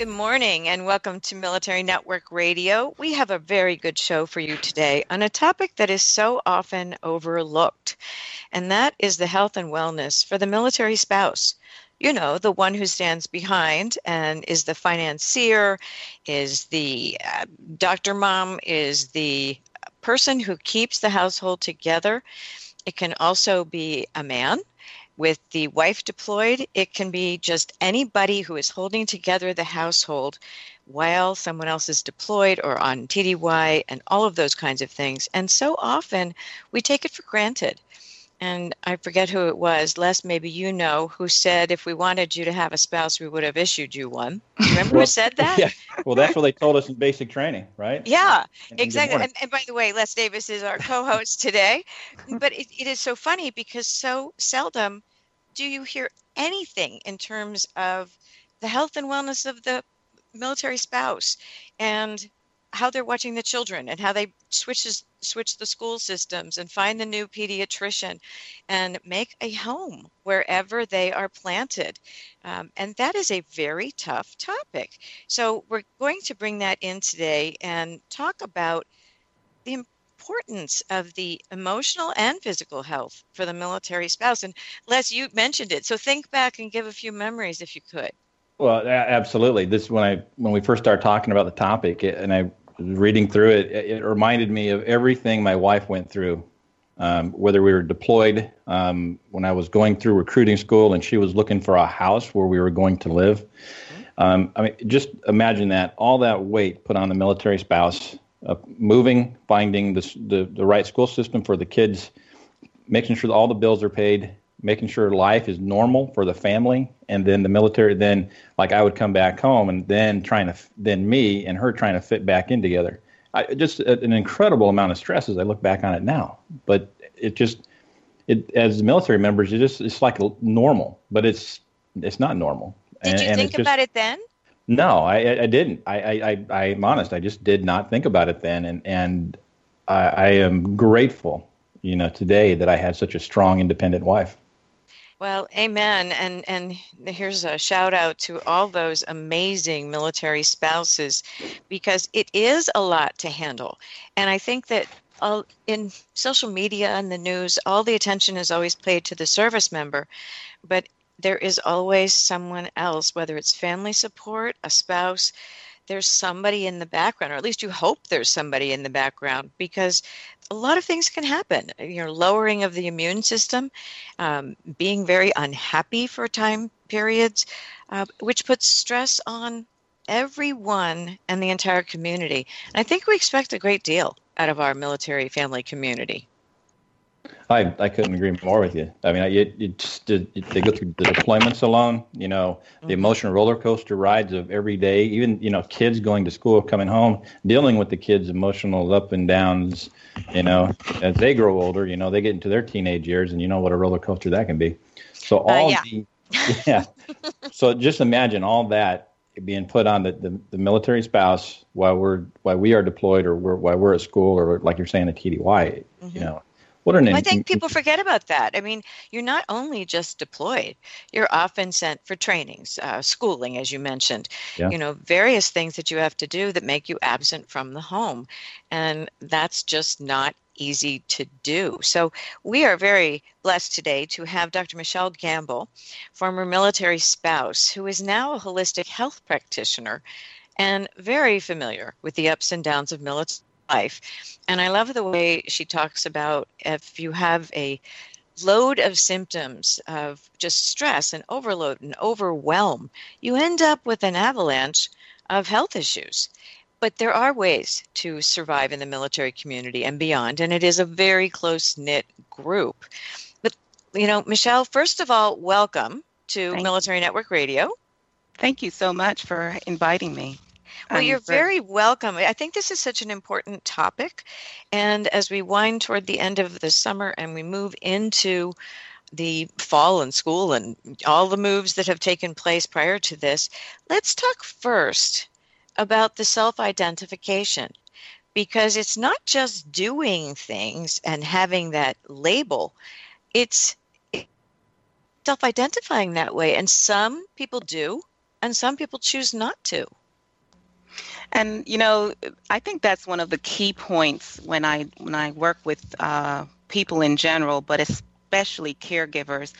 Good morning and welcome to Military Network Radio. We have a very good show for you today on a topic that is so often overlooked, and that is the health and wellness for the military spouse. You know, the one who stands behind and is the financier, is the uh, doctor mom, is the person who keeps the household together. It can also be a man with the wife deployed, it can be just anybody who is holding together the household while someone else is deployed or on TDY and all of those kinds of things. And so often we take it for granted. And I forget who it was, Les, maybe you know, who said if we wanted you to have a spouse, we would have issued you one. Remember well, who said that? Yeah. Well, that's what they told us in basic training, right? Yeah, and exactly. And, and, by the way, Les Davis is our co host today. But it, it is so funny because so seldom do you hear anything in terms of the health and wellness of the military spouse and how they're watching the children and how they switches switch the school systems and find the new pediatrician and make a home wherever they are planted? Um, and that is a very tough topic. So we're going to bring that in today and talk about the importance of the emotional and physical health for the military spouse. And Les, you mentioned it, so think back and give a few memories if you could. Well, absolutely. This when I when we first started talking about the topic, and I was reading through it, it reminded me of everything my wife went through. Um, whether we were deployed um, when I was going through recruiting school, and she was looking for a house where we were going to live. Um, I mean, just imagine that all that weight put on the military spouse uh, moving, finding the, the, the right school system for the kids, making sure that all the bills are paid, making sure life is normal for the family, and then the military. Then, like I would come back home, and then trying to then me and her trying to fit back in together. I, just an incredible amount of stress as I look back on it now. But it just it as military members, it just it's like normal, but it's it's not normal. Did and, you think about just, it then? No, I, I didn't. I, I, I, am honest. I just did not think about it then, and and I, I am grateful, you know, today that I had such a strong, independent wife. Well, amen. And and here's a shout out to all those amazing military spouses, because it is a lot to handle, and I think that all, in social media and the news, all the attention is always paid to the service member, but there is always someone else, whether it's family support, a spouse, there's somebody in the background, or at least you hope there's somebody in the background, because a lot of things can happen. You know, lowering of the immune system, um, being very unhappy for time periods, uh, which puts stress on everyone and the entire community. And I think we expect a great deal out of our military family community. I, I couldn't agree more with you. I mean, it, it just, it, they go through the deployments alone, you know, the mm-hmm. emotional roller coaster rides of every day, even, you know, kids going to school, coming home, dealing with the kids' emotional up and downs, you know, as they grow older, you know, they get into their teenage years and you know what a roller coaster that can be. So uh, all uh, yeah. the, yeah. so just imagine all that being put on the, the, the, military spouse while we're while we are deployed or we're, while we're at school or like you're saying at TDY, mm-hmm. you know, what an I think people forget about that. I mean, you're not only just deployed; you're often sent for trainings, uh, schooling, as you mentioned. Yeah. You know, various things that you have to do that make you absent from the home, and that's just not easy to do. So we are very blessed today to have Dr. Michelle Gamble, former military spouse, who is now a holistic health practitioner and very familiar with the ups and downs of military life. And I love the way she talks about if you have a load of symptoms of just stress and overload and overwhelm, you end up with an avalanche of health issues. But there are ways to survive in the military community and beyond, and it is a very close knit group. But, you know, Michelle, first of all, welcome to Thank Military you. Network Radio. Thank you so much for inviting me. Well, you're very welcome. I think this is such an important topic. And as we wind toward the end of the summer and we move into the fall and school and all the moves that have taken place prior to this, let's talk first about the self identification because it's not just doing things and having that label, it's self identifying that way. And some people do, and some people choose not to. And you know, I think that's one of the key points when I when I work with uh, people in general, but especially caregivers,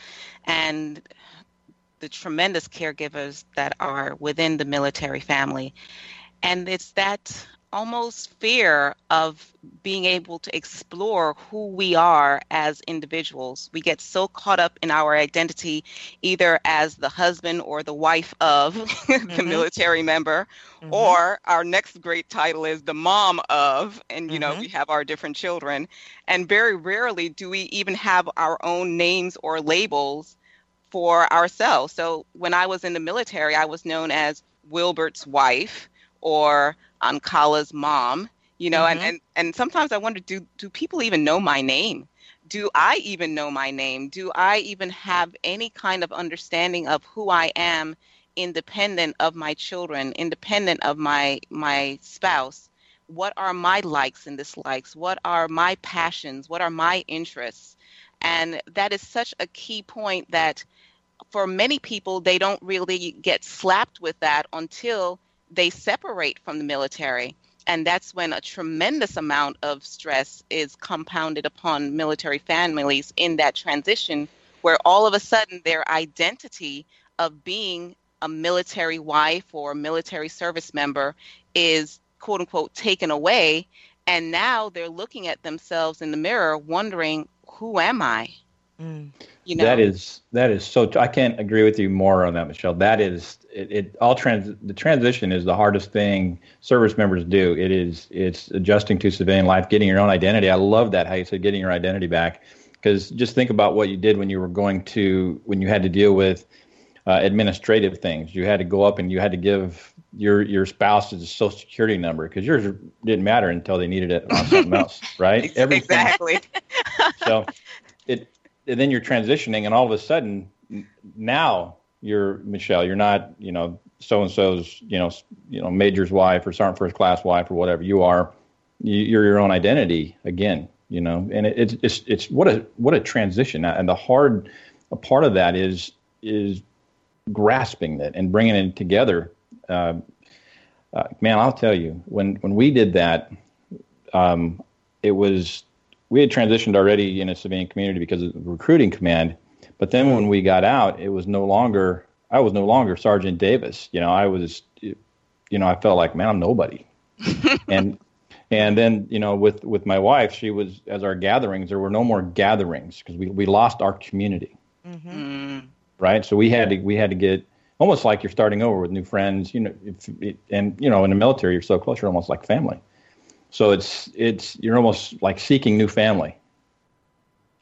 and the tremendous caregivers that are within the military family. And it's that almost fear of being able to explore who we are as individuals. We get so caught up in our identity, either as the husband or the wife of mm-hmm. the military member, mm-hmm. or our next great title is the mom of, and you mm-hmm. know, we have our different children. And very rarely do we even have our own names or labels for ourselves. So when I was in the military, I was known as Wilbert's wife or Ankala's mom, you know, mm-hmm. and, and, and sometimes I wonder, do, do people even know my name? Do I even know my name? Do I even have any kind of understanding of who I am independent of my children, independent of my my spouse? What are my likes and dislikes? What are my passions? What are my interests? And that is such a key point that for many people they don't really get slapped with that until they separate from the military. And that's when a tremendous amount of stress is compounded upon military families in that transition, where all of a sudden their identity of being a military wife or military service member is quote unquote taken away. And now they're looking at themselves in the mirror wondering, who am I? Mm. You know? That is that is so. I can't agree with you more on that, Michelle. That is it. it all trans the transition is the hardest thing service members do. It is it's adjusting to civilian life, getting your own identity. I love that how you said getting your identity back, because just think about what you did when you were going to when you had to deal with uh, administrative things. You had to go up and you had to give your your spouse's social security number because yours didn't matter until they needed it on something else, right? Everything. Exactly. so it and then you're transitioning, and all of a sudden, now you're Michelle. You're not, you know, so and so's, you know, you know, major's wife or sergeant first class wife or whatever. You are, you're your own identity again. You know, and it, it's it's it's what a what a transition. And the hard a part of that is is grasping that and bringing it together. Uh, uh, man, I'll tell you, when when we did that, um, it was we had transitioned already in a civilian community because of recruiting command, But then when we got out, it was no longer I was no longer Sergeant Davis. You know, I was you know I felt like man I'm nobody. and and then you know with with my wife, she was as our gatherings there were no more gatherings because we we lost our community. Mm-hmm. Mm. Right, so we had to we had to get almost like you're starting over with new friends. You know, if, and you know in the military you're so close, you're almost like family. So it's it's you're almost like seeking new family.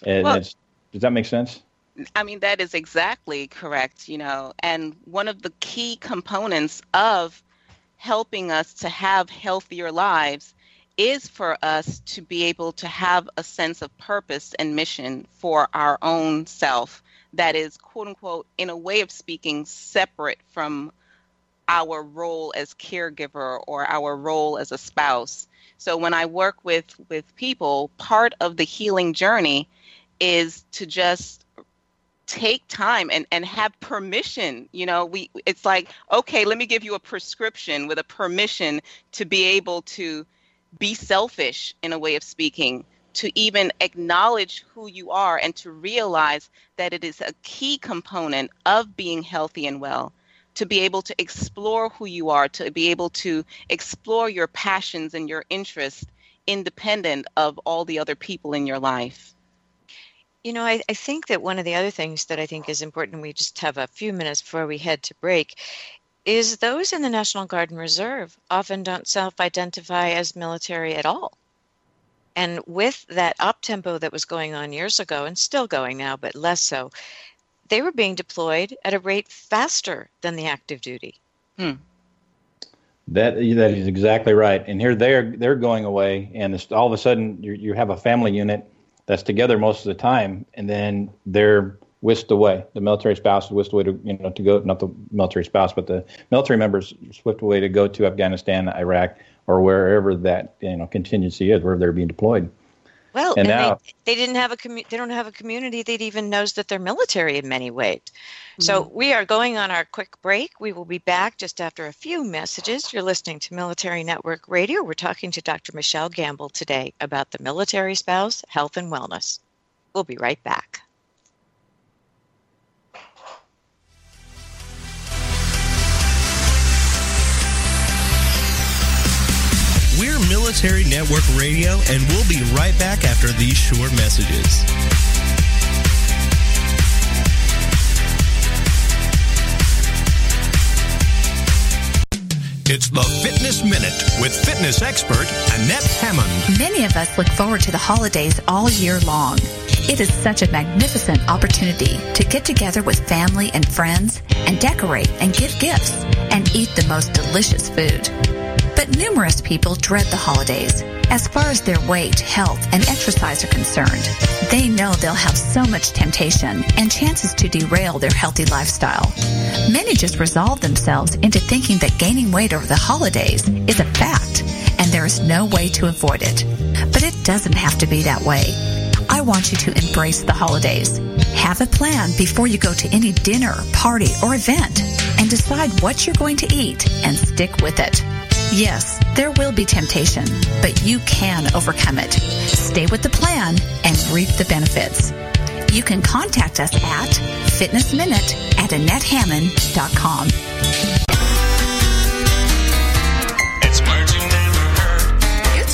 And well, does that make sense? I mean that is exactly correct, you know. And one of the key components of helping us to have healthier lives is for us to be able to have a sense of purpose and mission for our own self that is quote unquote in a way of speaking separate from our role as caregiver or our role as a spouse. So when I work with with people, part of the healing journey is to just take time and, and have permission you know we it's like okay let me give you a prescription with a permission to be able to be selfish in a way of speaking to even acknowledge who you are and to realize that it is a key component of being healthy and well to be able to explore who you are, to be able to explore your passions and your interests independent of all the other people in your life. You know, I, I think that one of the other things that I think is important, we just have a few minutes before we head to break, is those in the National Guard and Reserve often don't self identify as military at all. And with that up tempo that was going on years ago and still going now, but less so, they were being deployed at a rate faster than the active duty. Hmm. That that is exactly right. And here they're they're going away, and all of a sudden you you have a family unit that's together most of the time, and then they're whisked away. The military spouse is whisked away to you know to go not the military spouse, but the military members swift away to go to Afghanistan, Iraq, or wherever that you know contingency is, where they're being deployed. Well, and, and now, they, they, didn't have a commu- they don't have a community that even knows that they're military in many ways. Mm-hmm. So we are going on our quick break. We will be back just after a few messages. You're listening to Military Network Radio. We're talking to Dr. Michelle Gamble today about the military spouse, health and wellness. We'll be right back. We're Military Network Radio, and we'll be right back after these short messages. It's the Fitness Minute with fitness expert Annette Hammond. Many of us look forward to the holidays all year long. It is such a magnificent opportunity to get together with family and friends and decorate and give gifts and eat the most delicious food. But numerous people dread the holidays. As far as their weight, health, and exercise are concerned, they know they'll have so much temptation and chances to derail their healthy lifestyle. Many just resolve themselves into thinking that gaining weight over the holidays is a fact and there is no way to avoid it. But it doesn't have to be that way. I want you to embrace the holidays. Have a plan before you go to any dinner, party, or event and decide what you're going to eat and stick with it. Yes, there will be temptation, but you can overcome it. Stay with the plan and reap the benefits. You can contact us at fitnessminute at AnnetteHammond.com.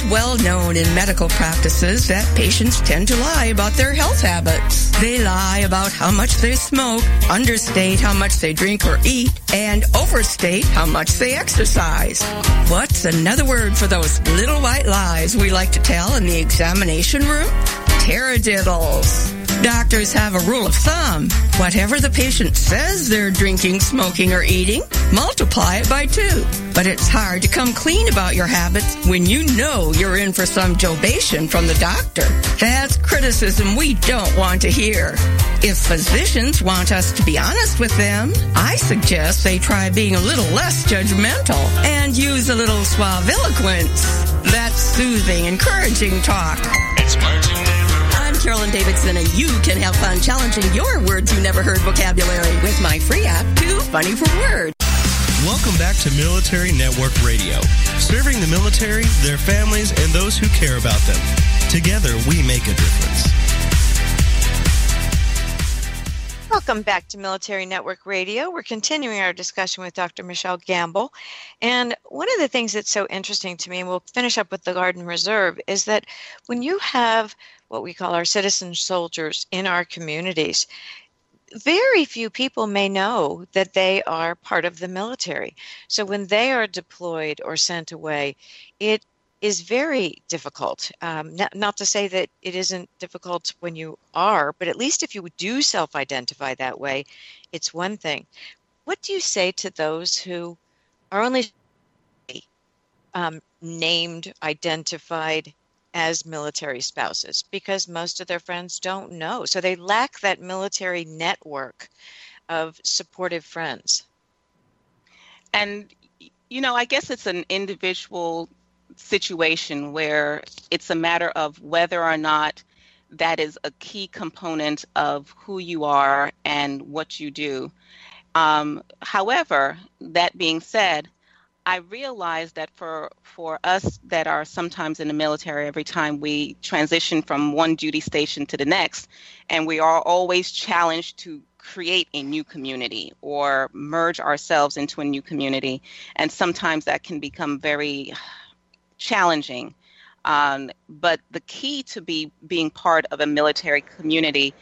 well known in medical practices that patients tend to lie about their health habits. They lie about how much they smoke, understate how much they drink or eat, and overstate how much they exercise. What's another word for those little white lies we like to tell in the examination room? Taradiddles. Doctors have a rule of thumb. Whatever the patient says they're drinking, smoking, or eating, multiply it by two. But it's hard to come clean about your habits when you know you're in for some jobation from the doctor. That's criticism we don't want to hear. If physicians want us to be honest with them, I suggest they try being a little less judgmental and use a little suaviloquence. That's soothing, encouraging talk. It's Carolyn Davidson, and you can have fun challenging your words you never heard vocabulary with my free app, Too Funny for Words. Welcome back to Military Network Radio, serving the military, their families, and those who care about them. Together, we make a difference. Welcome back to Military Network Radio. We're continuing our discussion with Dr. Michelle Gamble. And one of the things that's so interesting to me, and we'll finish up with the Guard and Reserve, is that when you have what we call our citizen soldiers in our communities, very few people may know that they are part of the military. So when they are deployed or sent away, it is very difficult. Um, not, not, to say that it isn't difficult when you are, but at least if you do self identify that way, it's one thing. What do you say to those who are only um, named, identified as military spouses? Because most of their friends don't know. So they lack that military network of supportive friends. And, you know, I guess it's an individual situation where it's a matter of whether or not that is a key component of who you are and what you do. Um, however, that being said, I realize that for for us that are sometimes in the military, every time we transition from one duty station to the next, and we are always challenged to create a new community or merge ourselves into a new community, and sometimes that can become very challenging. Um, but the key to be being part of a military community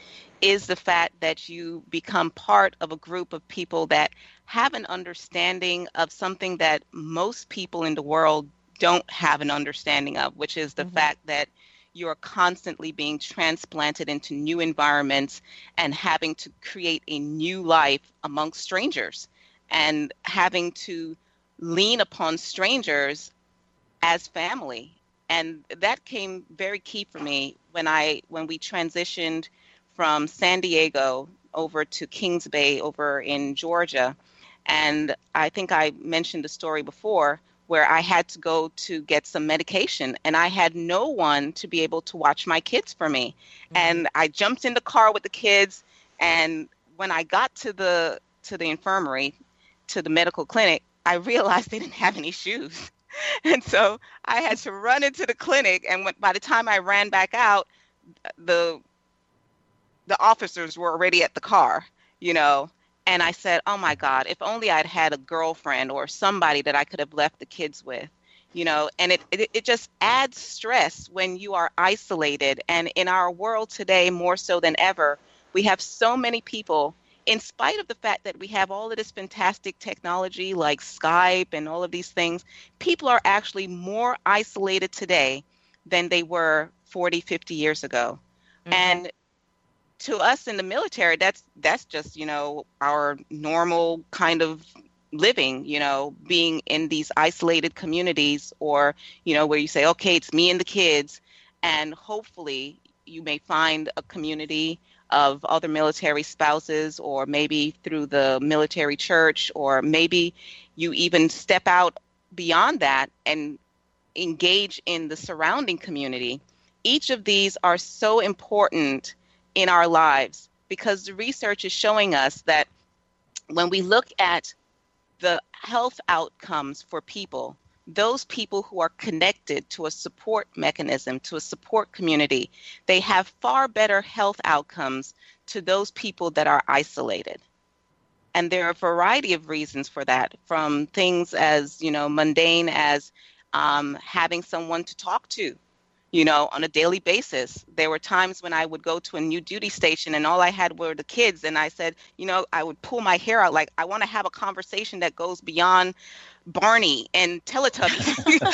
is the fact that you become part of a group of people that have an understanding of something that most people in the world don't have an understanding of, which is the mm-hmm. fact that you're constantly being transplanted into new environments and having to create a new life amongst strangers and having to lean upon strangers as family and that came very key for me when i when we transitioned from san diego over to kings bay over in georgia and i think i mentioned the story before where i had to go to get some medication and i had no one to be able to watch my kids for me mm-hmm. and i jumped in the car with the kids and when i got to the to the infirmary to the medical clinic i realized they didn't have any shoes and so I had to run into the clinic, and when, by the time I ran back out, the the officers were already at the car, you know. And I said, "Oh my God! If only I'd had a girlfriend or somebody that I could have left the kids with." you know and it, it, it just adds stress when you are isolated and in our world today more so than ever we have so many people in spite of the fact that we have all of this fantastic technology like Skype and all of these things, people are actually more isolated today than they were 40, 50 years ago. Mm-hmm. And to us in the military, that's that's just, you know, our normal kind of living, you know, being in these isolated communities or, you know, where you say, okay, it's me and the kids. And hopefully you may find a community of other military spouses, or maybe through the military church, or maybe you even step out beyond that and engage in the surrounding community. Each of these are so important in our lives because the research is showing us that when we look at the health outcomes for people, those people who are connected to a support mechanism, to a support community, they have far better health outcomes to those people that are isolated. And there are a variety of reasons for that, from things as, you know, mundane as um, having someone to talk to, you know, on a daily basis. There were times when I would go to a new duty station and all I had were the kids. And I said, you know, I would pull my hair out like, I want to have a conversation that goes beyond Barney and Teletubbies,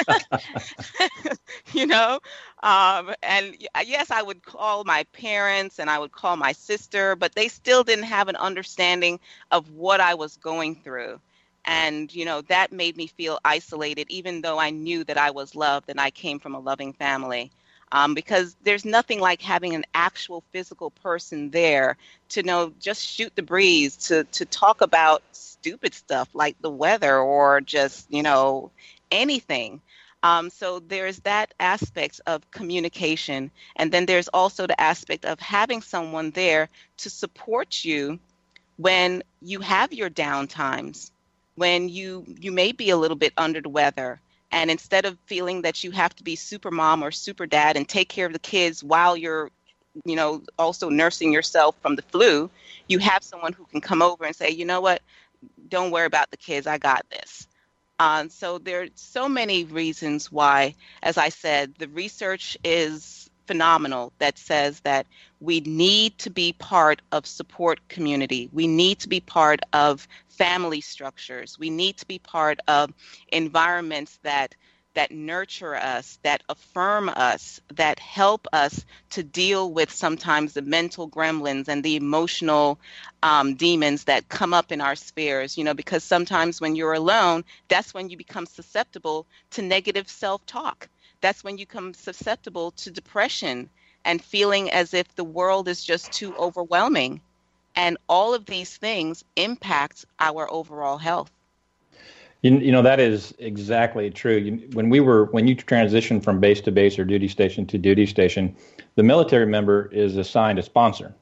you know. Um, and yes, I would call my parents and I would call my sister, but they still didn't have an understanding of what I was going through. And, you know, that made me feel isolated, even though I knew that I was loved and I came from a loving family. Um, because there's nothing like having an actual physical person there to know just shoot the breeze to to talk about stupid stuff like the weather or just you know anything. Um, so there's that aspect of communication. And then there's also the aspect of having someone there to support you when you have your down times when you you may be a little bit under the weather and instead of feeling that you have to be super mom or super dad and take care of the kids while you're you know, also nursing yourself from the flu, you have someone who can come over and say, you know what, don't worry about the kids, I got this. Um, so there are so many reasons why, as I said, the research is phenomenal that says that we need to be part of support community. We need to be part of family structures. We need to be part of environments that that nurture us, that affirm us, that help us to deal with sometimes the mental gremlins and the emotional um, demons that come up in our spheres. You know, because sometimes when you're alone, that's when you become susceptible to negative self talk. That's when you become susceptible to depression and feeling as if the world is just too overwhelming. And all of these things impact our overall health. You, you know that is exactly true. When we were when you transition from base to base or duty station to duty station, the military member is assigned a sponsor.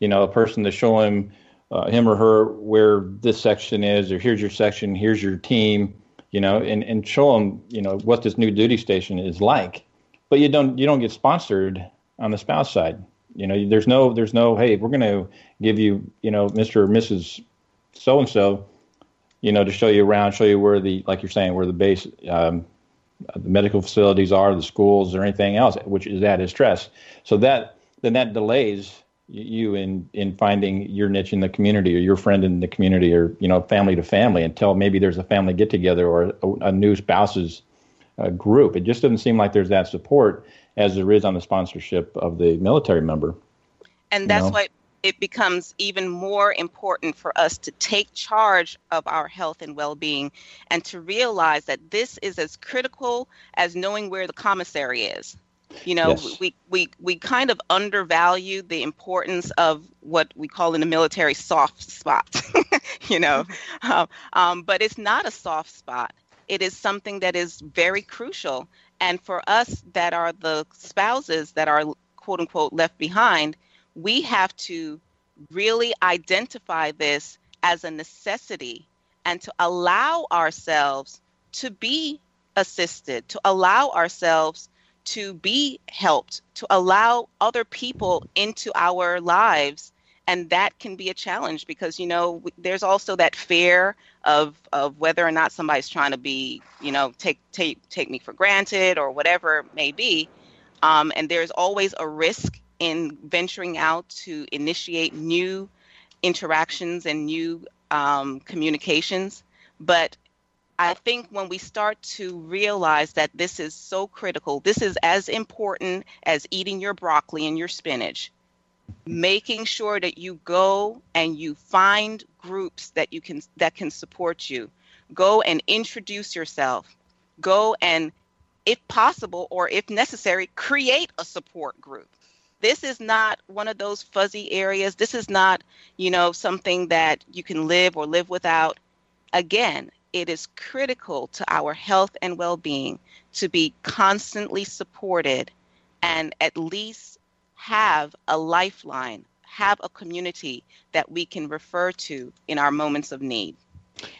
You know, a person to show him uh, him or her where this section is, or here's your section, here's your team. You know, and and show them you know what this new duty station is like. But you don't you don't get sponsored on the spouse side. You know, there's no there's no hey we're going to give you you know Mr. or Mrs. So and so you know, to show you around, show you where the, like you're saying, where the base, um, the medical facilities are, the schools, or anything else, which is added stress. So that then that delays you in in finding your niche in the community or your friend in the community or you know family to family until maybe there's a family get together or a, a new spouses uh, group. It just doesn't seem like there's that support as there is on the sponsorship of the military member. And that's you know? why it becomes even more important for us to take charge of our health and well being and to realize that this is as critical as knowing where the commissary is. You know, yes. we, we, we kind of undervalue the importance of what we call in the military soft spot, you know, um, um, but it's not a soft spot. It is something that is very crucial. And for us that are the spouses that are quote unquote left behind, we have to really identify this as a necessity and to allow ourselves to be assisted, to allow ourselves to be helped, to allow other people into our lives. And that can be a challenge because, you know, there's also that fear of, of whether or not somebody's trying to be, you know, take, take, take me for granted or whatever it may be. Um, and there's always a risk in venturing out to initiate new interactions and new um, communications. But I think when we start to realize that this is so critical, this is as important as eating your broccoli and your spinach. Making sure that you go and you find groups that you can that can support you. Go and introduce yourself. Go and if possible or if necessary, create a support group this is not one of those fuzzy areas. This is not, you know, something that you can live or live without. Again, it is critical to our health and well being to be constantly supported and at least have a lifeline, have a community that we can refer to in our moments of need.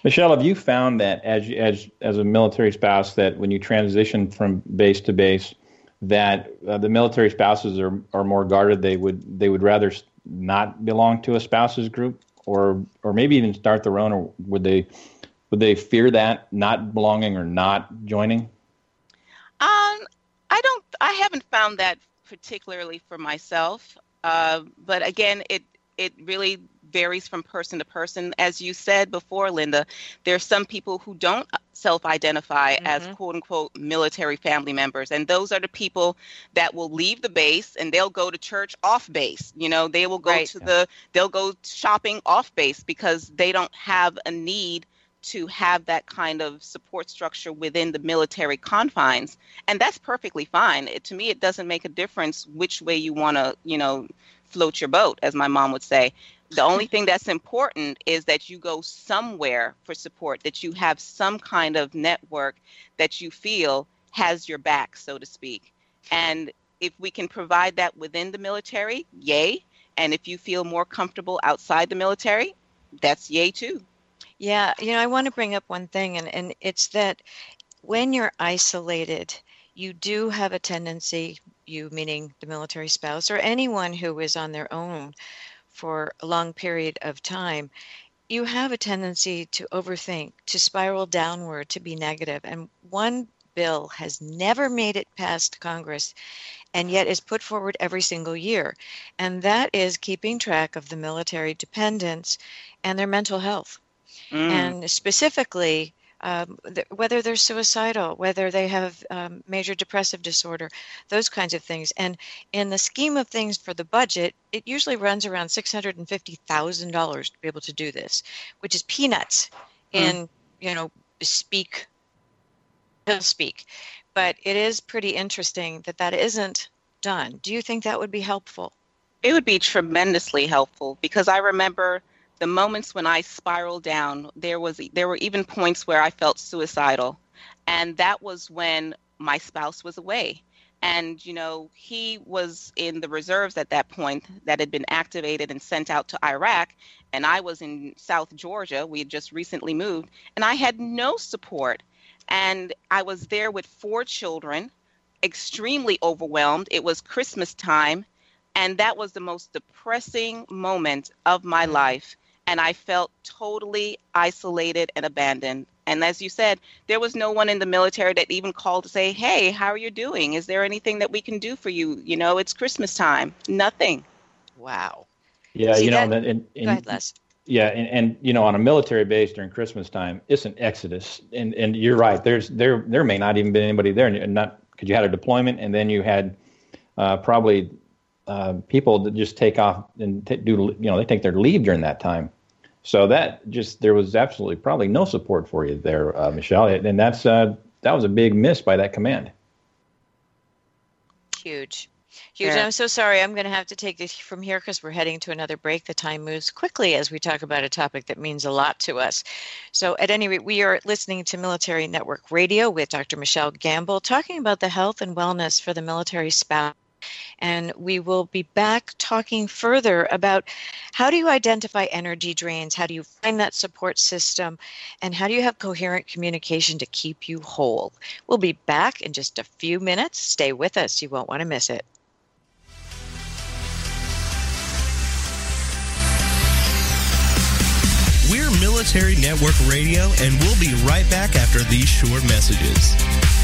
Michelle, have you found that as as as a military spouse that when you transition from base to base, that uh, the military spouses are, are more guarded. They would they would rather not belong to a spouses group, or or maybe even start their own. Or would they would they fear that not belonging or not joining? Um, I don't. I haven't found that particularly for myself. Uh, but again, it it really varies from person to person. As you said before, Linda, there are some people who don't self identify mm-hmm. as quote unquote military family members. And those are the people that will leave the base and they'll go to church off base. You know, they will go right. to the, they'll go shopping off base because they don't have a need to have that kind of support structure within the military confines and that's perfectly fine it, to me it doesn't make a difference which way you want to you know float your boat as my mom would say the only thing that's important is that you go somewhere for support, that you have some kind of network that you feel has your back, so to speak. And if we can provide that within the military, yay. And if you feel more comfortable outside the military, that's yay too. Yeah, you know, I want to bring up one thing, and, and it's that when you're isolated, you do have a tendency you meaning the military spouse, or anyone who is on their own for a long period of time, you have a tendency to overthink, to spiral downward, to be negative. And one bill has never made it past Congress and yet is put forward every single year. And that is keeping track of the military dependents and their mental health. Mm. And specifically, um, th- whether they're suicidal, whether they have um, major depressive disorder, those kinds of things. And in the scheme of things for the budget, it usually runs around $650,000 to be able to do this, which is peanuts mm. in, you know, speak, he'll speak. But it is pretty interesting that that isn't done. Do you think that would be helpful? It would be tremendously helpful because I remember – the moments when I spiraled down, there was there were even points where I felt suicidal, and that was when my spouse was away. And you know, he was in the reserves at that point that had been activated and sent out to Iraq, and I was in South Georgia. We had just recently moved, and I had no support. And I was there with four children, extremely overwhelmed. It was Christmas time, and that was the most depressing moment of my life and I felt totally isolated and abandoned. And as you said, there was no one in the military that even called to say, "Hey, how are you doing? Is there anything that we can do for you? You know, it's Christmas time." Nothing. Wow. Yeah, See, you know, that, and, and, go ahead, Les. Yeah, and, and you know, on a military base during Christmas time, it's an exodus, and and you're right. There's there there may not even be anybody there, and not because you had a deployment, and then you had uh, probably uh, people that just take off and t- do you know they take their leave during that time. So that just there was absolutely probably no support for you there, uh, Michelle, and that's uh, that was a big miss by that command. Huge. Huge. Yeah. I'm so sorry. I'm going to have to take this from here because we're heading to another break. The time moves quickly as we talk about a topic that means a lot to us. So, at any rate, we are listening to Military Network Radio with Dr. Michelle Gamble talking about the health and wellness for the military spouse and we will be back talking further about how do you identify energy drains, how do you find that support system, and how do you have coherent communication to keep you whole. We'll be back in just a few minutes. Stay with us, you won't want to miss it. We're Military Network Radio, and we'll be right back after these short messages.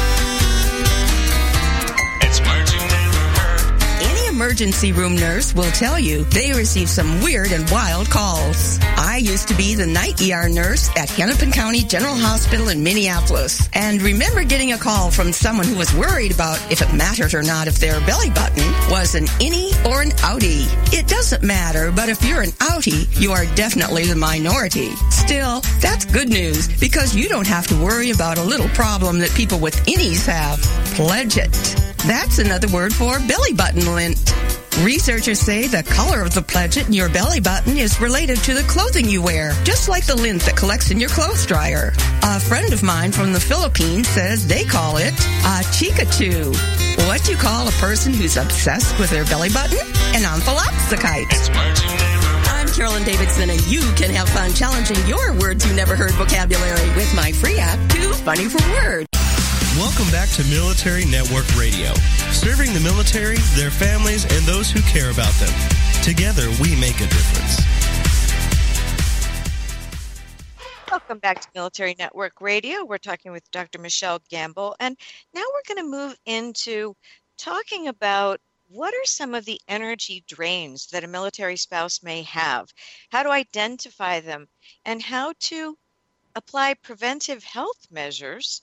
Emergency room nurse will tell you they receive some weird and wild calls. I used to be the night ER nurse at Hennepin County General Hospital in Minneapolis and remember getting a call from someone who was worried about if it mattered or not if their belly button was an innie or an outie. It doesn't matter, but if you're an outie, you are definitely the minority. Still, that's good news because you don't have to worry about a little problem that people with innies have. Pledget. That's another word for belly button lint. Researchers say the color of the pledget in your belly button is related to the clothing you wear, just like the lint that collects in your clothes dryer. A friend of mine from the Philippines says they call it a chikatu. What do you call a person who's obsessed with their belly button? An omphalopsychite. I'm Carolyn Davidson, and you can have fun challenging your words you never heard vocabulary with my free app, Too Funny for Words. Welcome back to Military Network Radio, serving the military, their families, and those who care about them. Together, we make a difference. Welcome back to Military Network Radio. We're talking with Dr. Michelle Gamble, and now we're going to move into talking about what are some of the energy drains that a military spouse may have, how to identify them, and how to apply preventive health measures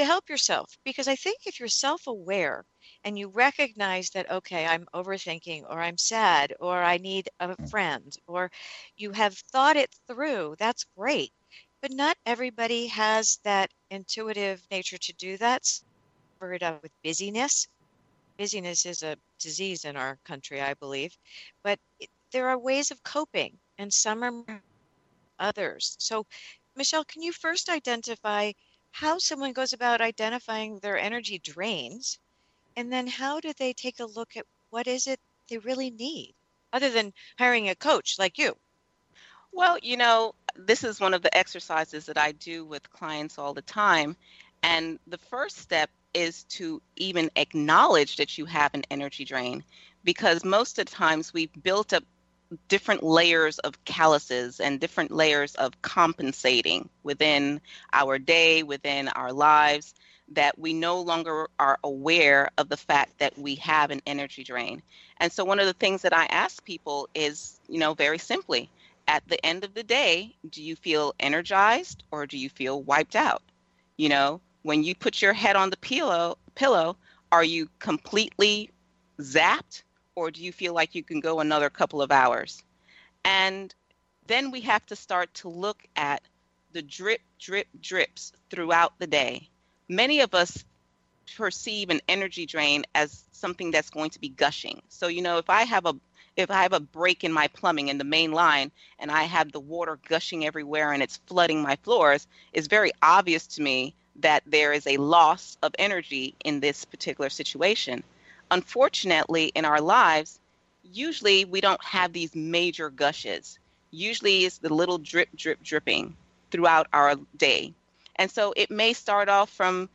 to help yourself. Because I think if you're self aware and you recognize that, okay, I'm overthinking, or I'm sad, or I need a Mm. friend, or you have thought it through, that's great. But not everybody has that intuitive nature to do that. Cover it up with busyness. Busyness is a disease in our country, I believe. But it, there are ways of coping, and some are others. So, Michelle, can you first identify how someone goes about identifying their energy drains? And then how do they take a look at what is it they really need, other than hiring a coach like you? Well, you know, this is one of the exercises that I do with clients all the time. And the first step is to even acknowledge that you have an energy drain because most of the times we've built up different layers of calluses and different layers of compensating within our day, within our lives, that we no longer are aware of the fact that we have an energy drain. And so, one of the things that I ask people is, you know, very simply, at the end of the day, do you feel energized or do you feel wiped out? You know, when you put your head on the pillow, pillow, are you completely zapped or do you feel like you can go another couple of hours? And then we have to start to look at the drip, drip, drips throughout the day. Many of us perceive an energy drain as something that's going to be gushing. So, you know, if I have a if I have a break in my plumbing in the main line and I have the water gushing everywhere and it's flooding my floors, it's very obvious to me that there is a loss of energy in this particular situation. Unfortunately, in our lives, usually we don't have these major gushes. Usually it's the little drip, drip, dripping throughout our day. And so it may start off from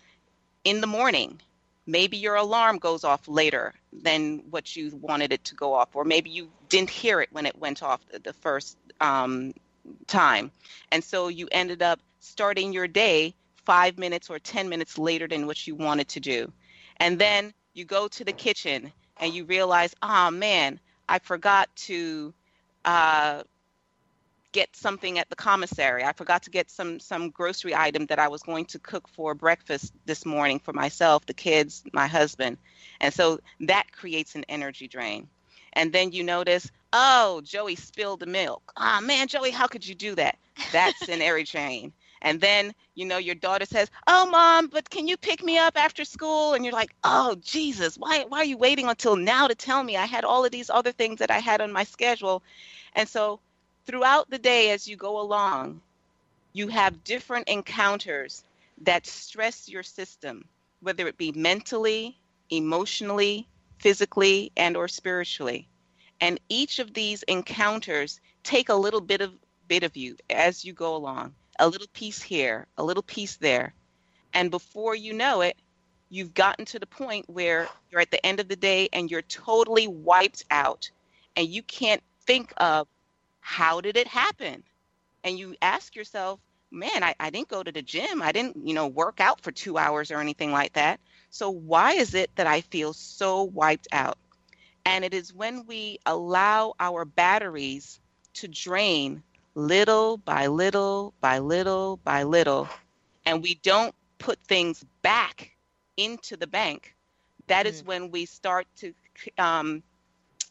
in the morning. Maybe your alarm goes off later than what you wanted it to go off, or maybe you didn't hear it when it went off the first um, time. And so you ended up starting your day five minutes or 10 minutes later than what you wanted to do. And then you go to the kitchen and you realize, oh man, I forgot to uh, get something at the commissary. I forgot to get some some grocery item that I was going to cook for breakfast this morning for myself, the kids, my husband. And so that creates an energy drain. And then you notice, oh, Joey spilled the milk. Ah, oh, man, Joey, how could you do that? That's an energy drain. And then, you know, your daughter says, "Oh, mom, but can you pick me up after school?" And you're like, "Oh, Jesus, why why are you waiting until now to tell me? I had all of these other things that I had on my schedule." And so, throughout the day as you go along, you have different encounters that stress your system, whether it be mentally, emotionally, physically, and or spiritually. And each of these encounters take a little bit of bit of you as you go along a little piece here, a little piece there. And before you know it, you've gotten to the point where you're at the end of the day and you're totally wiped out and you can't think of how did it happen? And you ask yourself, man, I, I didn't go to the gym. I didn't, you know, work out for two hours or anything like that. So why is it that I feel so wiped out? And it is when we allow our batteries to drain little by little by little by little, and we don't put things back into the bank, that is Mm. when we start to um,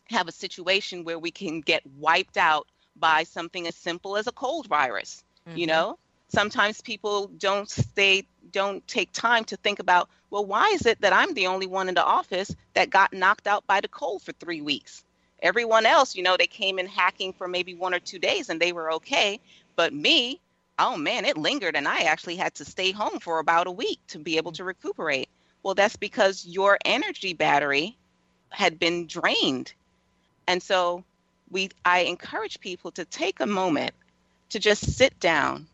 have a situation where we can get wiped out by something as simple as a cold virus. You Mhm. know, sometimes people don't stay, don't take time to think about, well, why is it that I'm the only one in the office that got knocked out by the cold for three weeks? Everyone else, you know, they came in hacking for maybe one or two days and they were okay. But me, oh man, it lingered and I actually had to stay home for about a week to be able to recuperate. Well, that's because your energy battery had been drained. And so we I encourage people to take a moment to just sit down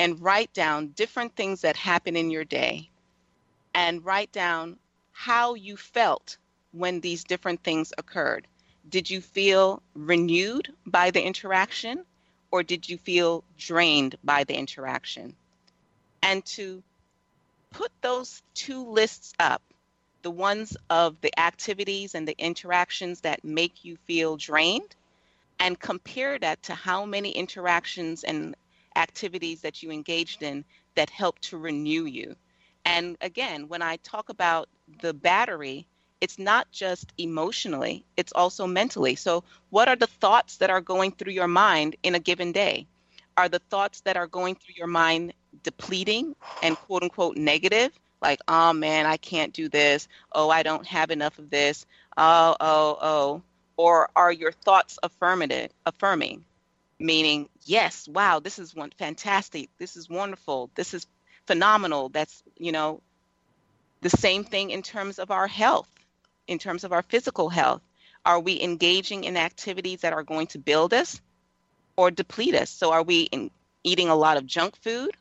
and write down different things that happen in your day and write down how you felt when these different things occurred. Did you feel renewed by the interaction? or did you feel drained by the interaction? And to put those two lists up the ones of the activities and the interactions that make you feel drained and compare that to how many interactions and activities that you engaged in that help to renew you. And again, when I talk about the battery, it's not just emotionally, it's also mentally. So, what are the thoughts that are going through your mind in a given day? Are the thoughts that are going through your mind depleting and quote unquote negative? Like, oh man, I can't do this. Oh, I don't have enough of this. Oh, oh, oh. Or are your thoughts affirmative, affirming? Meaning, yes, wow, this is one fantastic. This is wonderful. This is phenomenal. That's, you know, the same thing in terms of our health in terms of our physical health? Are we engaging in activities that are going to build us or deplete us? So, are we in, eating a lot of junk food?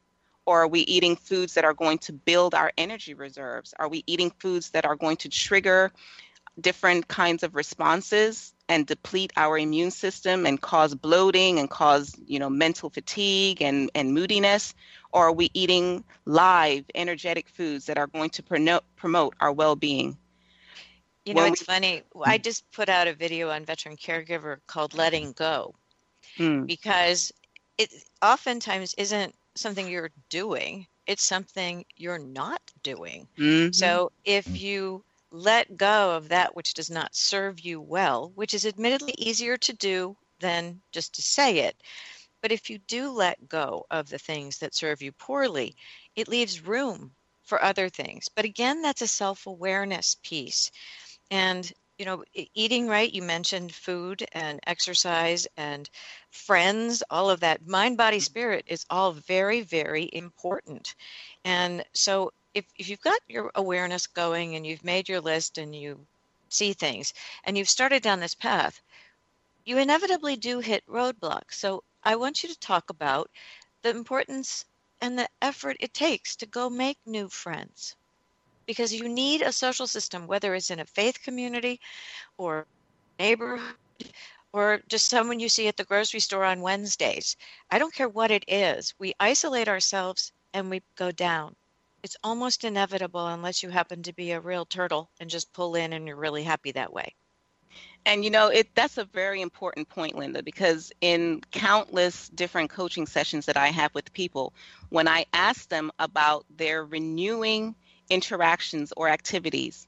Or are we eating foods that are going to build our energy reserves? Are we eating foods that are going to trigger different kinds of responses and deplete our immune system and cause bloating and cause you know mental fatigue and, and moodiness or are we eating live energetic foods that are going to promote, promote our well-being you know, well, it's funny. I just put out a video on veteran caregiver called Letting Go hmm. because it oftentimes isn't something you're doing, it's something you're not doing. Mm-hmm. So if you let go of that which does not serve you well, which is admittedly easier to do than just to say it, but if you do let go of the things that serve you poorly, it leaves room for other things. But again, that's a self awareness piece. And you know, eating right, you mentioned food and exercise and friends, all of that. Mind, body, mm-hmm. spirit is all very, very important. And so if, if you've got your awareness going and you've made your list and you see things and you've started down this path, you inevitably do hit roadblocks. So I want you to talk about the importance and the effort it takes to go make new friends because you need a social system, whether it's in a faith community or neighborhood or just someone you see at the grocery store on Wednesdays. I don't care what it is. We isolate ourselves and we go down. It's almost inevitable unless you happen to be a real turtle and just pull in and you're really happy that way. And you know, it that's a very important point, Linda, because in countless different coaching sessions that I have with people, when I ask them about their renewing interactions or activities,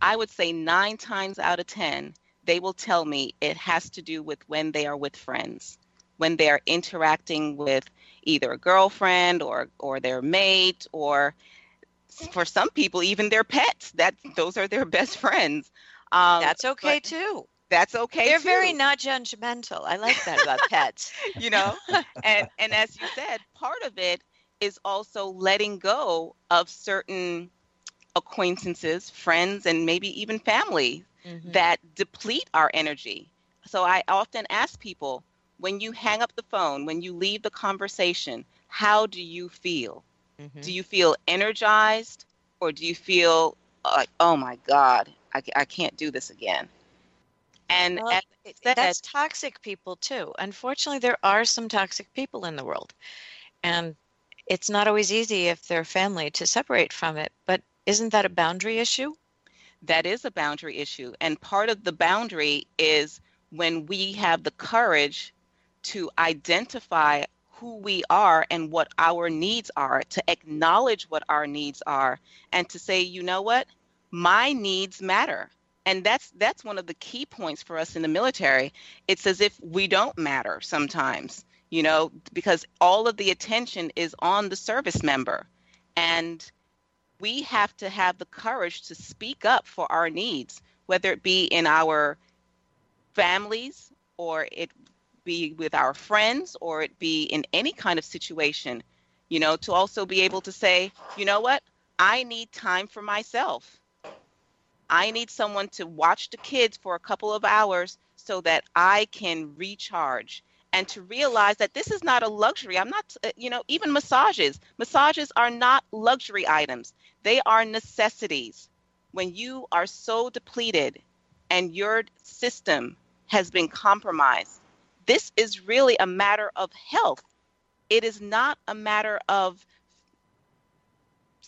I would say nine times out of 10, they will tell me it has to do with when they are with friends, when they are interacting with either a girlfriend or, or their mate, or for some people, even their pets. That those are their best friends. Um, that's okay too. That's okay. They're too. very not judgmental. I like that about pets. you know, and and as you said, part of it is also letting go of certain acquaintances, friends, and maybe even family mm-hmm. that deplete our energy. So I often ask people when you hang up the phone, when you leave the conversation, how do you feel? Mm-hmm. Do you feel energized or do you feel like, oh my God, I, I can't do this again? And well, that's toxic people too. Unfortunately, there are some toxic people in the world. And it's not always easy if they're family to separate from it. But isn't that a boundary issue? That is a boundary issue. And part of the boundary is when we have the courage to identify who we are and what our needs are, to acknowledge what our needs are, and to say, you know what, my needs matter. And that's that's one of the key points for us in the military. It's as if we don't matter sometimes, you know, because all of the attention is on the service member. And we have to have the courage to speak up for our needs, whether it be in our families or it be with our friends or it be in any kind of situation, you know, to also be able to say, you know what, I need time for myself. I need someone to watch the kids for a couple of hours so that I can recharge and to realize that this is not a luxury. I'm not, uh, you know, even massages. Massages are not luxury items, they are necessities. When you are so depleted and your system has been compromised, this is really a matter of health. It is not a matter of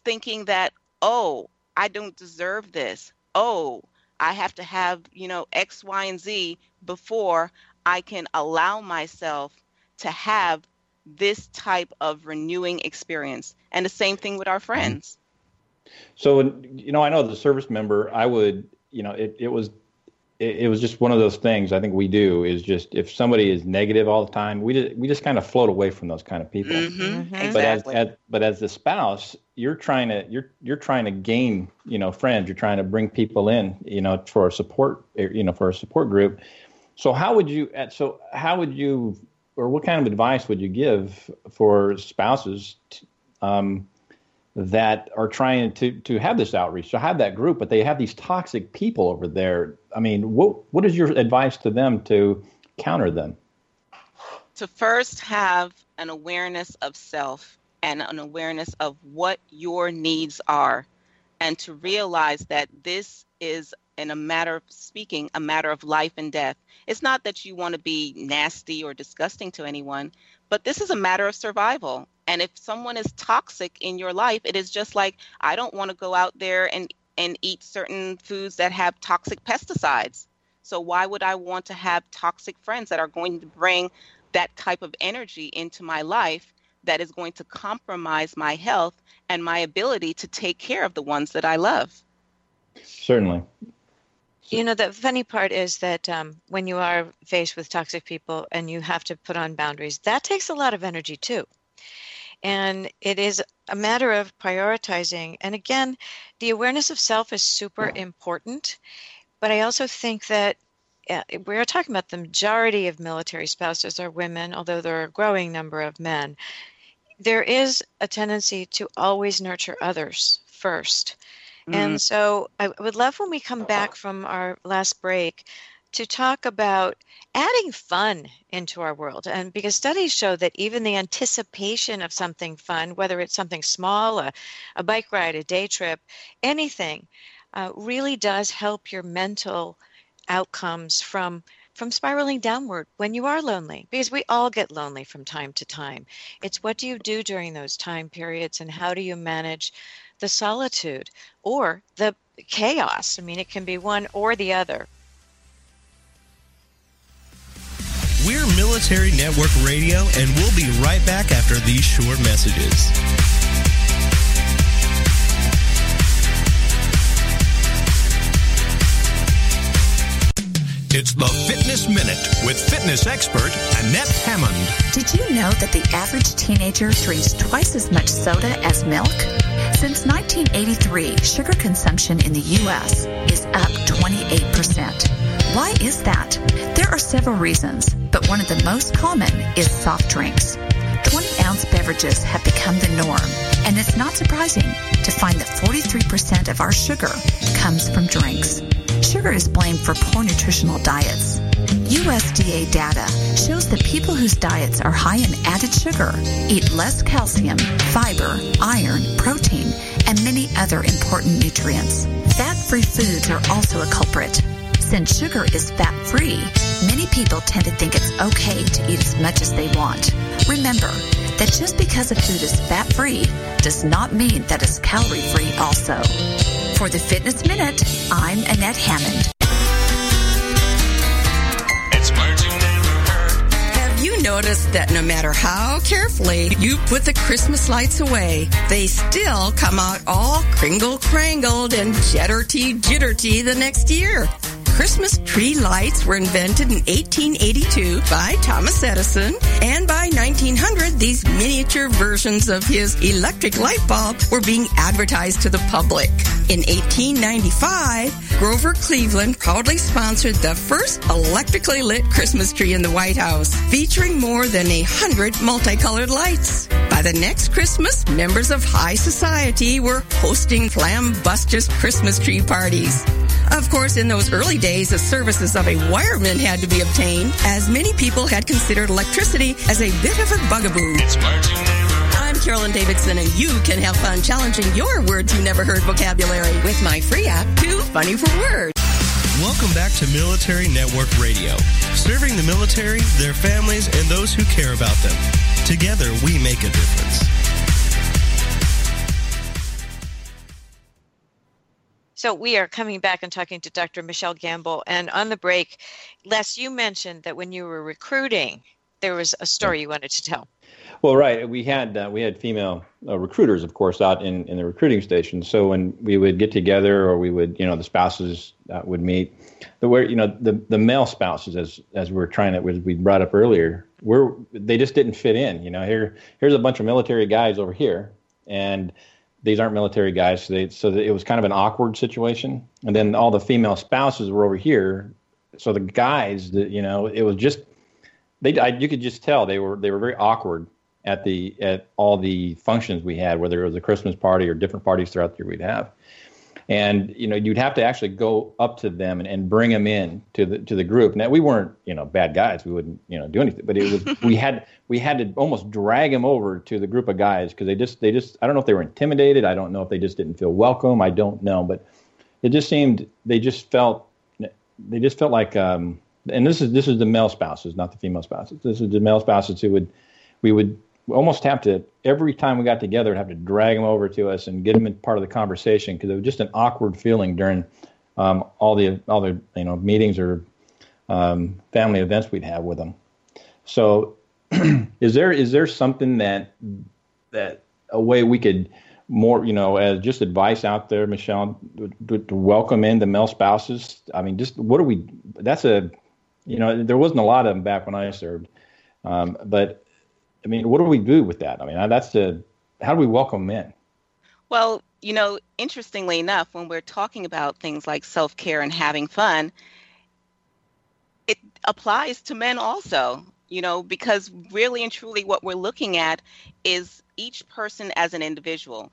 thinking that, oh, I don't deserve this. Oh, I have to have, you know, X, Y, and Z before I can allow myself to have this type of renewing experience. And the same thing with our mm-hmm. friends. So, you know, I know the service member, I would, you know, it, it was it, it, was just one of those things I think we do is just if somebody is negative all the time, we just we just kind of float away from those kind of people. Mm-hmm, mm-hmm. But as, as but as the spouse, you're trying to you're you're trying to gain you know friends. You're trying to bring people in you know for a support you know for a support group. So how would you so how would you or what kind of advice would you give for spouses? um, that are trying to to have this outreach, to have that group, but they have these toxic people over there. I mean, what what is your advice to them to counter them? To first have an awareness of self and an awareness of what your needs are, and to realize that this is in a matter of speaking, a matter of life and death. It's not that you want to be nasty or disgusting to anyone, but this is a matter of survival. And if someone is toxic in your life, it is just like I don't want to go out there and and eat certain foods that have toxic pesticides. So why would I want to have toxic friends that are going to bring that type of energy into my life that is going to compromise my health and my ability to take care of the ones that I love? Certainly. You know, the funny part is that um, when you are faced with toxic people and you have to put on boundaries, that takes a lot of energy too. And it is a matter of prioritizing. And again, the awareness of self is super important. But I also think that uh, we're talking about the majority of military spouses are women, although there are a growing number of men. There is a tendency to always nurture others first. Mm. And so I would love when we come back from our last break to talk about adding fun into our world. And because studies show that even the anticipation of something fun, whether it's something small, a, a bike ride, a day trip, anything, uh, really does help your mental outcomes from from spiraling downward when you are lonely because we all get lonely from time to time. It's what do you do during those time periods and how do you manage the solitude or the chaos? I mean it can be one or the other We're Military Network Radio, and we'll be right back after these short messages. It's the Fitness Minute with fitness expert Annette Hammond. Did you know that the average teenager drinks twice as much soda as milk? Since 1983, sugar consumption in the U.S. is up 28%. Why is that? There are several reasons, but one of the most common is soft drinks. 20 ounce beverages have become the norm, and it's not surprising to find that 43% of our sugar comes from drinks. Sugar is blamed for poor nutritional diets. USDA data shows that people whose diets are high in added sugar eat less calcium, fiber, iron, protein, and many other important nutrients. Fat-free foods are also a culprit. Since sugar is fat free, many people tend to think it's okay to eat as much as they want. Remember that just because a food is fat free does not mean that it's calorie free also. For the Fitness Minute, I'm Annette Hammond. Have you noticed that no matter how carefully you put the Christmas lights away, they still come out all kringle crangled and jitterty jitterty the next year? Christmas tree lights were invented in 1882 by Thomas Edison, and by 1900, these miniature versions of his electric light bulb were being advertised to the public. In 1895, Grover Cleveland proudly sponsored the first electrically lit Christmas tree in the White House, featuring more than a hundred multicolored lights. By the next Christmas, members of high society were hosting flambustious Christmas tree parties. Of course, in those early days, the services of a wireman had to be obtained, as many people had considered electricity as a bit of a bugaboo. I'm Carolyn Davidson, and you can have fun challenging your words you never heard vocabulary with my free app, Too Funny for Words. Welcome back to Military Network Radio, serving the military, their families, and those who care about them. Together, we make a difference. So we are coming back and talking to Dr. Michelle Gamble. And on the break, Les, you mentioned that when you were recruiting, there was a story you wanted to tell. Well, right. We had uh, we had female uh, recruiters, of course, out in, in the recruiting station. So when we would get together, or we would, you know, the spouses uh, would meet. The where you know the the male spouses, as as we were trying to, as we brought up earlier, we're they just didn't fit in. You know, here here's a bunch of military guys over here, and these aren't military guys. So, they, so it was kind of an awkward situation. And then all the female spouses were over here. So the guys, that you know, it was just they. I, you could just tell they were they were very awkward at the at all the functions we had, whether it was a Christmas party or different parties throughout the year we'd have. And you know, you'd have to actually go up to them and, and bring them in to the to the group. Now we weren't you know bad guys. We wouldn't you know do anything, but it was we had we had to almost drag them over to the group of guys because they just they just I don't know if they were intimidated. I don't know if they just didn't feel welcome. I don't know, but it just seemed they just felt they just felt like um, and this is this is the male spouses, not the female spouses. This is the male spouses who would we would almost have to every time we got together have to drag them over to us and get them in part of the conversation because it was just an awkward feeling during um, all the all the you know meetings or um, family events we'd have with them. So, is there is there something that that a way we could more you know as just advice out there, Michelle, to, to welcome in the male spouses? I mean, just what do we? That's a you know there wasn't a lot of them back when I served, um, but I mean, what do we do with that? I mean, that's the how do we welcome them in? Well, you know, interestingly enough, when we're talking about things like self care and having fun, it applies to men also, you know, because really and truly what we're looking at is each person as an individual.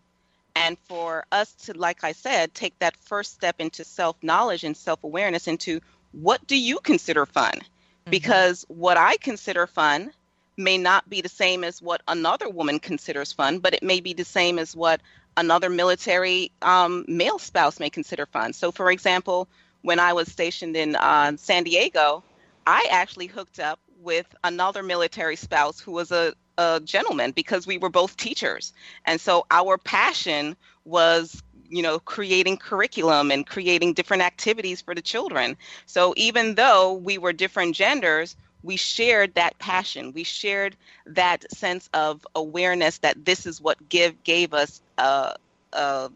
And for us to, like I said, take that first step into self knowledge and self awareness into what do you consider fun? Mm-hmm. Because what I consider fun may not be the same as what another woman considers fun, but it may be the same as what another military um, male spouse may consider fun. So, for example, when I was stationed in uh, San Diego, I actually hooked up with another military spouse who was a, a gentleman because we were both teachers. And so our passion was you know creating curriculum and creating different activities for the children so even though we were different genders we shared that passion we shared that sense of awareness that this is what give gave us uh, uh,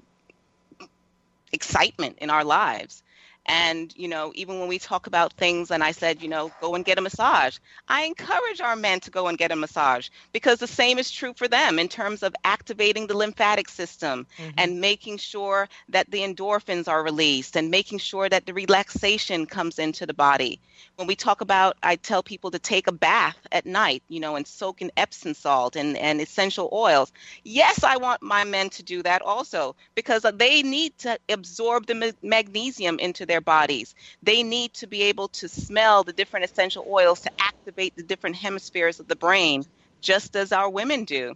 excitement in our lives and, you know, even when we talk about things and I said, you know, go and get a massage, I encourage our men to go and get a massage because the same is true for them in terms of activating the lymphatic system mm-hmm. and making sure that the endorphins are released and making sure that the relaxation comes into the body. When we talk about, I tell people to take a bath at night, you know, and soak in Epsom salt and, and essential oils. Yes, I want my men to do that also because they need to absorb the ma- magnesium into their their bodies. They need to be able to smell the different essential oils to activate the different hemispheres of the brain, just as our women do.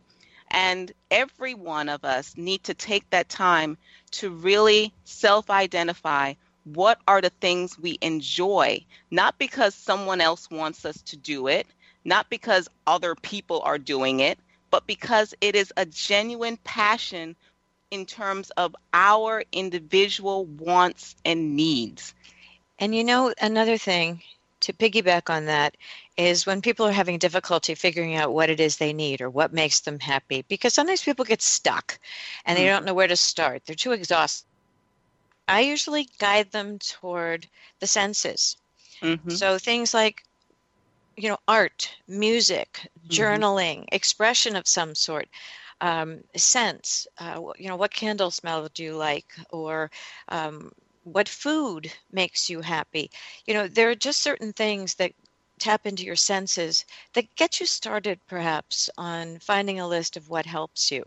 And every one of us need to take that time to really self identify what are the things we enjoy, not because someone else wants us to do it, not because other people are doing it, but because it is a genuine passion in terms of our individual wants and needs. And you know, another thing to piggyback on that is when people are having difficulty figuring out what it is they need or what makes them happy, because sometimes people get stuck and they mm-hmm. don't know where to start. They're too exhausted. I usually guide them toward the senses. Mm-hmm. So things like you know art music mm-hmm. journaling expression of some sort um, scents. Uh, you know, what candle smell do you like, or um, what food makes you happy? You know, there are just certain things that tap into your senses that get you started, perhaps, on finding a list of what helps you.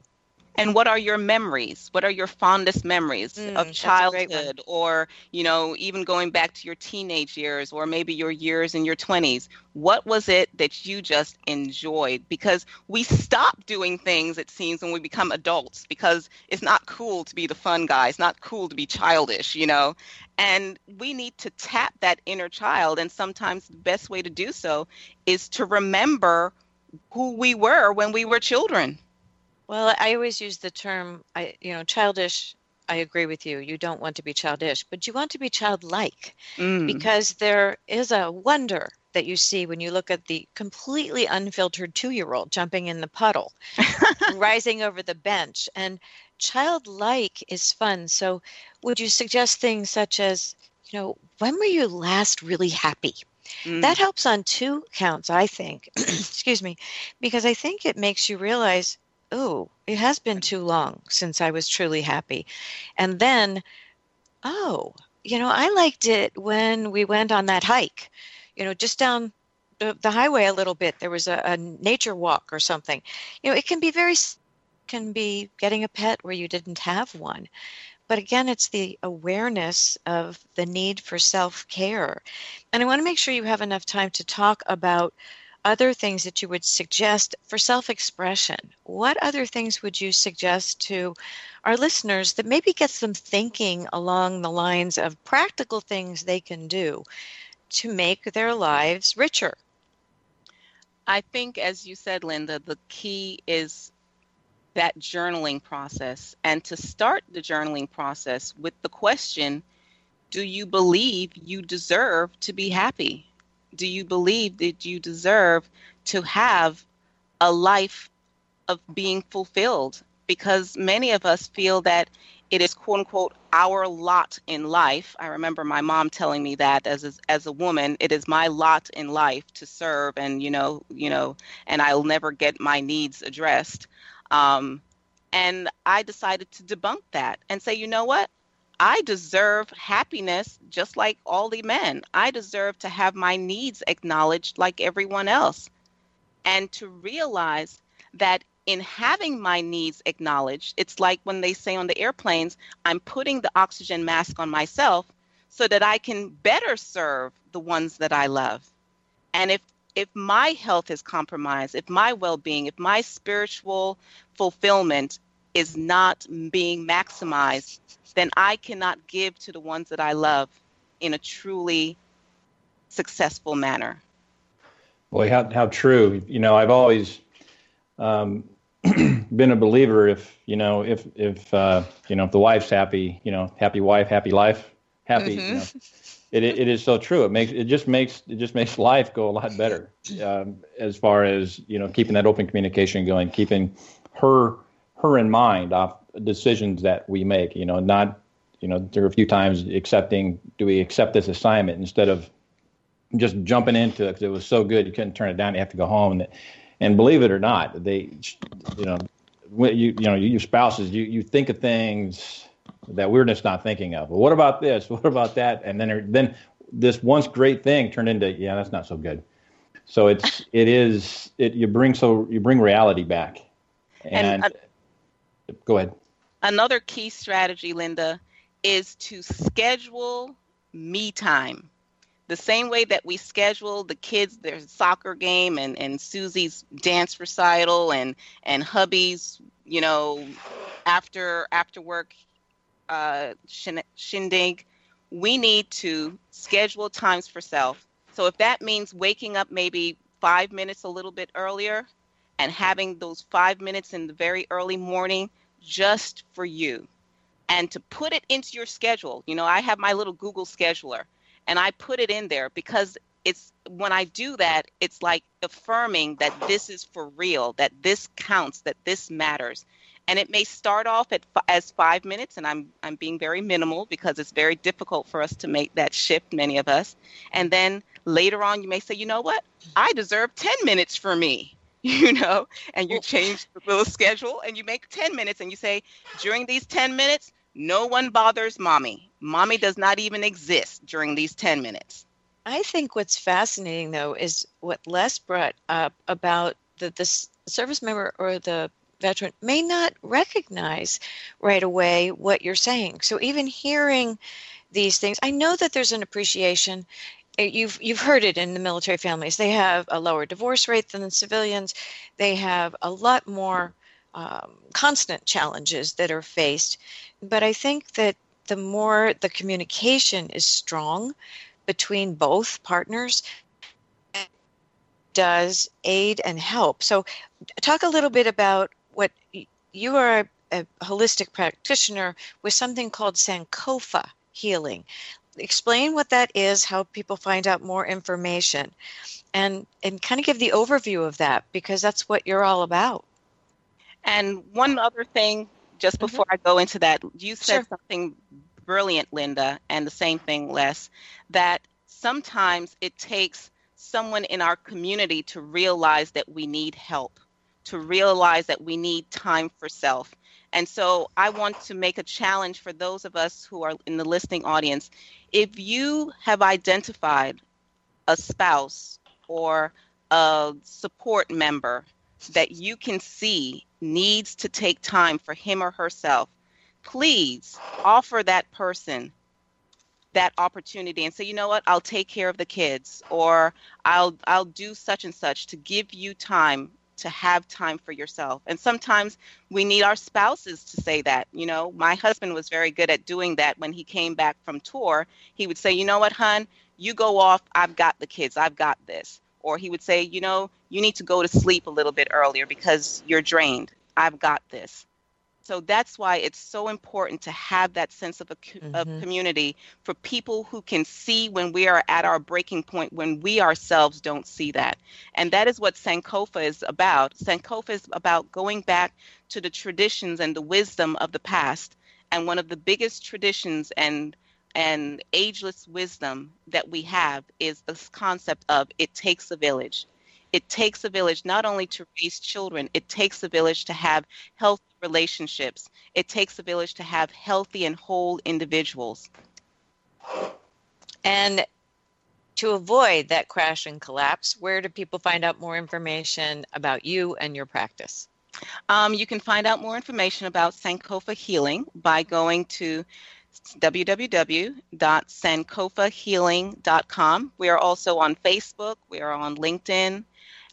And what are your memories? What are your fondest memories Mm, of that's a great one. childhood or you know even going back to your teenage years or maybe your years in your 20s what was it that you just enjoyed? Because we stop doing things it seems when we become adults because it's not cool to be the fun guy. It's not cool to be childish you know? And we need to tap that inner child. And sometimes the best way to do so is to remember who we were when we were children Well, I always use the term, I, you know, childish. I agree with you. You don't want to be childish, but you want to be childlike Mm. because there is a wonder that you see when you look at the completely unfiltered two year old jumping in the puddle, rising over the bench. And childlike is fun. So, would you suggest things such as, you know, when were you last really happy? Mm. That helps on two counts, I think. Excuse me, because I think it makes you realize, oh, it has been too long since I was truly happy. And then, oh, you know, I liked it when we went on that hike, you know, just down the, the highway a little bit. There was a, a nature walk or something. You know, it can be very, can be getting a pet where you didn't have one. But again, it's the awareness of the need for self care. And I want to make sure you have enough time to talk about other things that you would suggest for self expression. What other things would you suggest to our listeners that maybe gets them thinking along the lines of practical things they can do to make their lives richer? I think, as you said, Linda, the key is that journaling process. And to start the journaling process with the question Do you believe you deserve to be happy? Do you believe that you deserve to have a life of being fulfilled? Because many of us feel that it is quote unquote our lot in life. I remember my mom telling me that as a, as a woman, it is my lot in life to serve and you know, you know, and I'll never get my needs addressed. Um, and I decided to debunk that and say, you know what? I deserve happiness just like all the men. I deserve to have my needs acknowledged like everyone else. And to realize that in having my needs acknowledged, it's like when they say on the airplanes, I'm putting the oxygen mask on myself so that I can better serve the ones that I love. And if if my health is compromised, if my well-being, if my spiritual fulfillment is not being maximized, then I cannot give to the ones that I love in a truly successful manner. Boy, how how true. You know, I've always um, been a believer. If you know, if if uh, you know, if the wife's happy, you know, happy wife, happy life, happy. You know, it it is so true. It makes it just makes it just makes life go a lot better. Um, as far as you know, keeping that open communication going, keeping her her in mind off decisions that we make. You know, not you know, there are a few times accepting. Do we accept this assignment instead of just jumping into it because it was so good you couldn't turn it down. You have to go home and and believe it or not, they you know when you you know your spouses you you think of things that we're just not thinking of. Well, what about this? What about that? And then then this once great thing turned into yeah that's not so good. So it's it is it you bring so you bring reality back. And, And, uh, go ahead. Another key strategy, Linda, is to schedule me time. The same way that we schedule the kids their soccer game and, and Susie's dance recital and and hubby's, you know, after after work uh, shindig, we need to schedule times for self. So if that means waking up maybe five minutes a little bit earlier and having those five minutes in the very early morning just for you and to put it into your schedule. You know, I have my little Google scheduler and I put it in there because it's when I do that, it's like affirming that this is for real, that this counts, that this matters. And it may start off at as five minutes, and I'm I'm being very minimal because it's very difficult for us to make that shift, many of us. And then later on, you may say, you know what, I deserve ten minutes for me, you know, and you change the little schedule and you make ten minutes, and you say, during these ten minutes, no one bothers mommy. Mommy does not even exist during these ten minutes. I think what's fascinating though is what Les brought up about that the service member or the veteran may not recognize right away what you're saying. So even hearing these things, I know that there's an appreciation. You've you've heard it in the military families. They have a lower divorce rate than the civilians. They have a lot more um, constant challenges that are faced. But I think that the more the communication is strong between both partners, does aid and help. So, talk a little bit about what you are a, a holistic practitioner with something called Sankofa healing. Explain what that is, how people find out more information, and and kind of give the overview of that because that's what you're all about. And one other thing, just mm-hmm. before. I go into that, you said sure. something brilliant, Linda, and the same thing, Les, that sometimes it takes someone in our community to realize that we need help, to realize that we need time for self. And so I want to make a challenge for those of us who are in the listening audience. If you have identified a spouse or a support member that you can see needs to take time for him or herself, please offer that person that opportunity and say you know what i'll take care of the kids or i'll i'll do such and such to give you time to have time for yourself. And sometimes we need our spouses to say that you know. My husband was very good at doing that. When he came back from tour he would say you know what hun you go off. I've got the kids. I've got this. Or he would say you know you need to go to sleep a little bit earlier because you're drained. I've got this so that's why it's so important to have that sense of a mm-hmm. of community for people who can see when we are at our breaking point when we ourselves don't see that. And that is what Sankofa is about. Sankofa is about going back to the traditions and the wisdom of the past. And one of the biggest traditions and and ageless wisdom that we have is this concept of it takes a village. It takes a village not only to raise children, it takes a village to have healthy relationships. It takes a village to have healthy and whole individuals. And to avoid that crash and collapse, where do people find out more information about you and your practice? Um, you can find out more information about Sankofa Healing by going to www.sankofahealing.com. We are also on Facebook, we are on LinkedIn,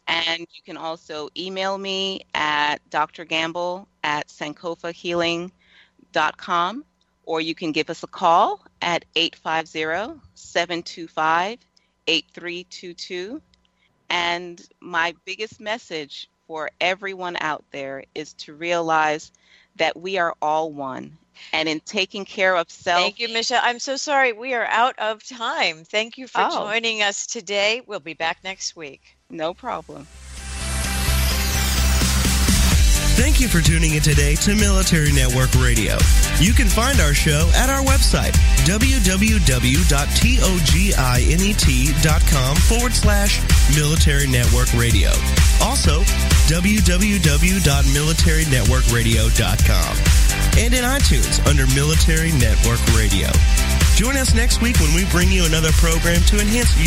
and you can also email me at drgamble at sankofahealing.com, or you can give us a call at 850 725 8322. And my biggest message for everyone out there is to realize that we are all one. And in taking care of self. Thank you, Michelle. I'm so sorry. We are out of time. Thank you for oh. joining us today. We'll be back next week. No problem. Thank you for tuning in today to Military Network Radio. You can find our show at our website, www.toginet.com forward slash Military Network Radio. Also, www.militarynetworkradio.com. And in iTunes under Military Network Radio. Join us next week when we bring you another program to enhance your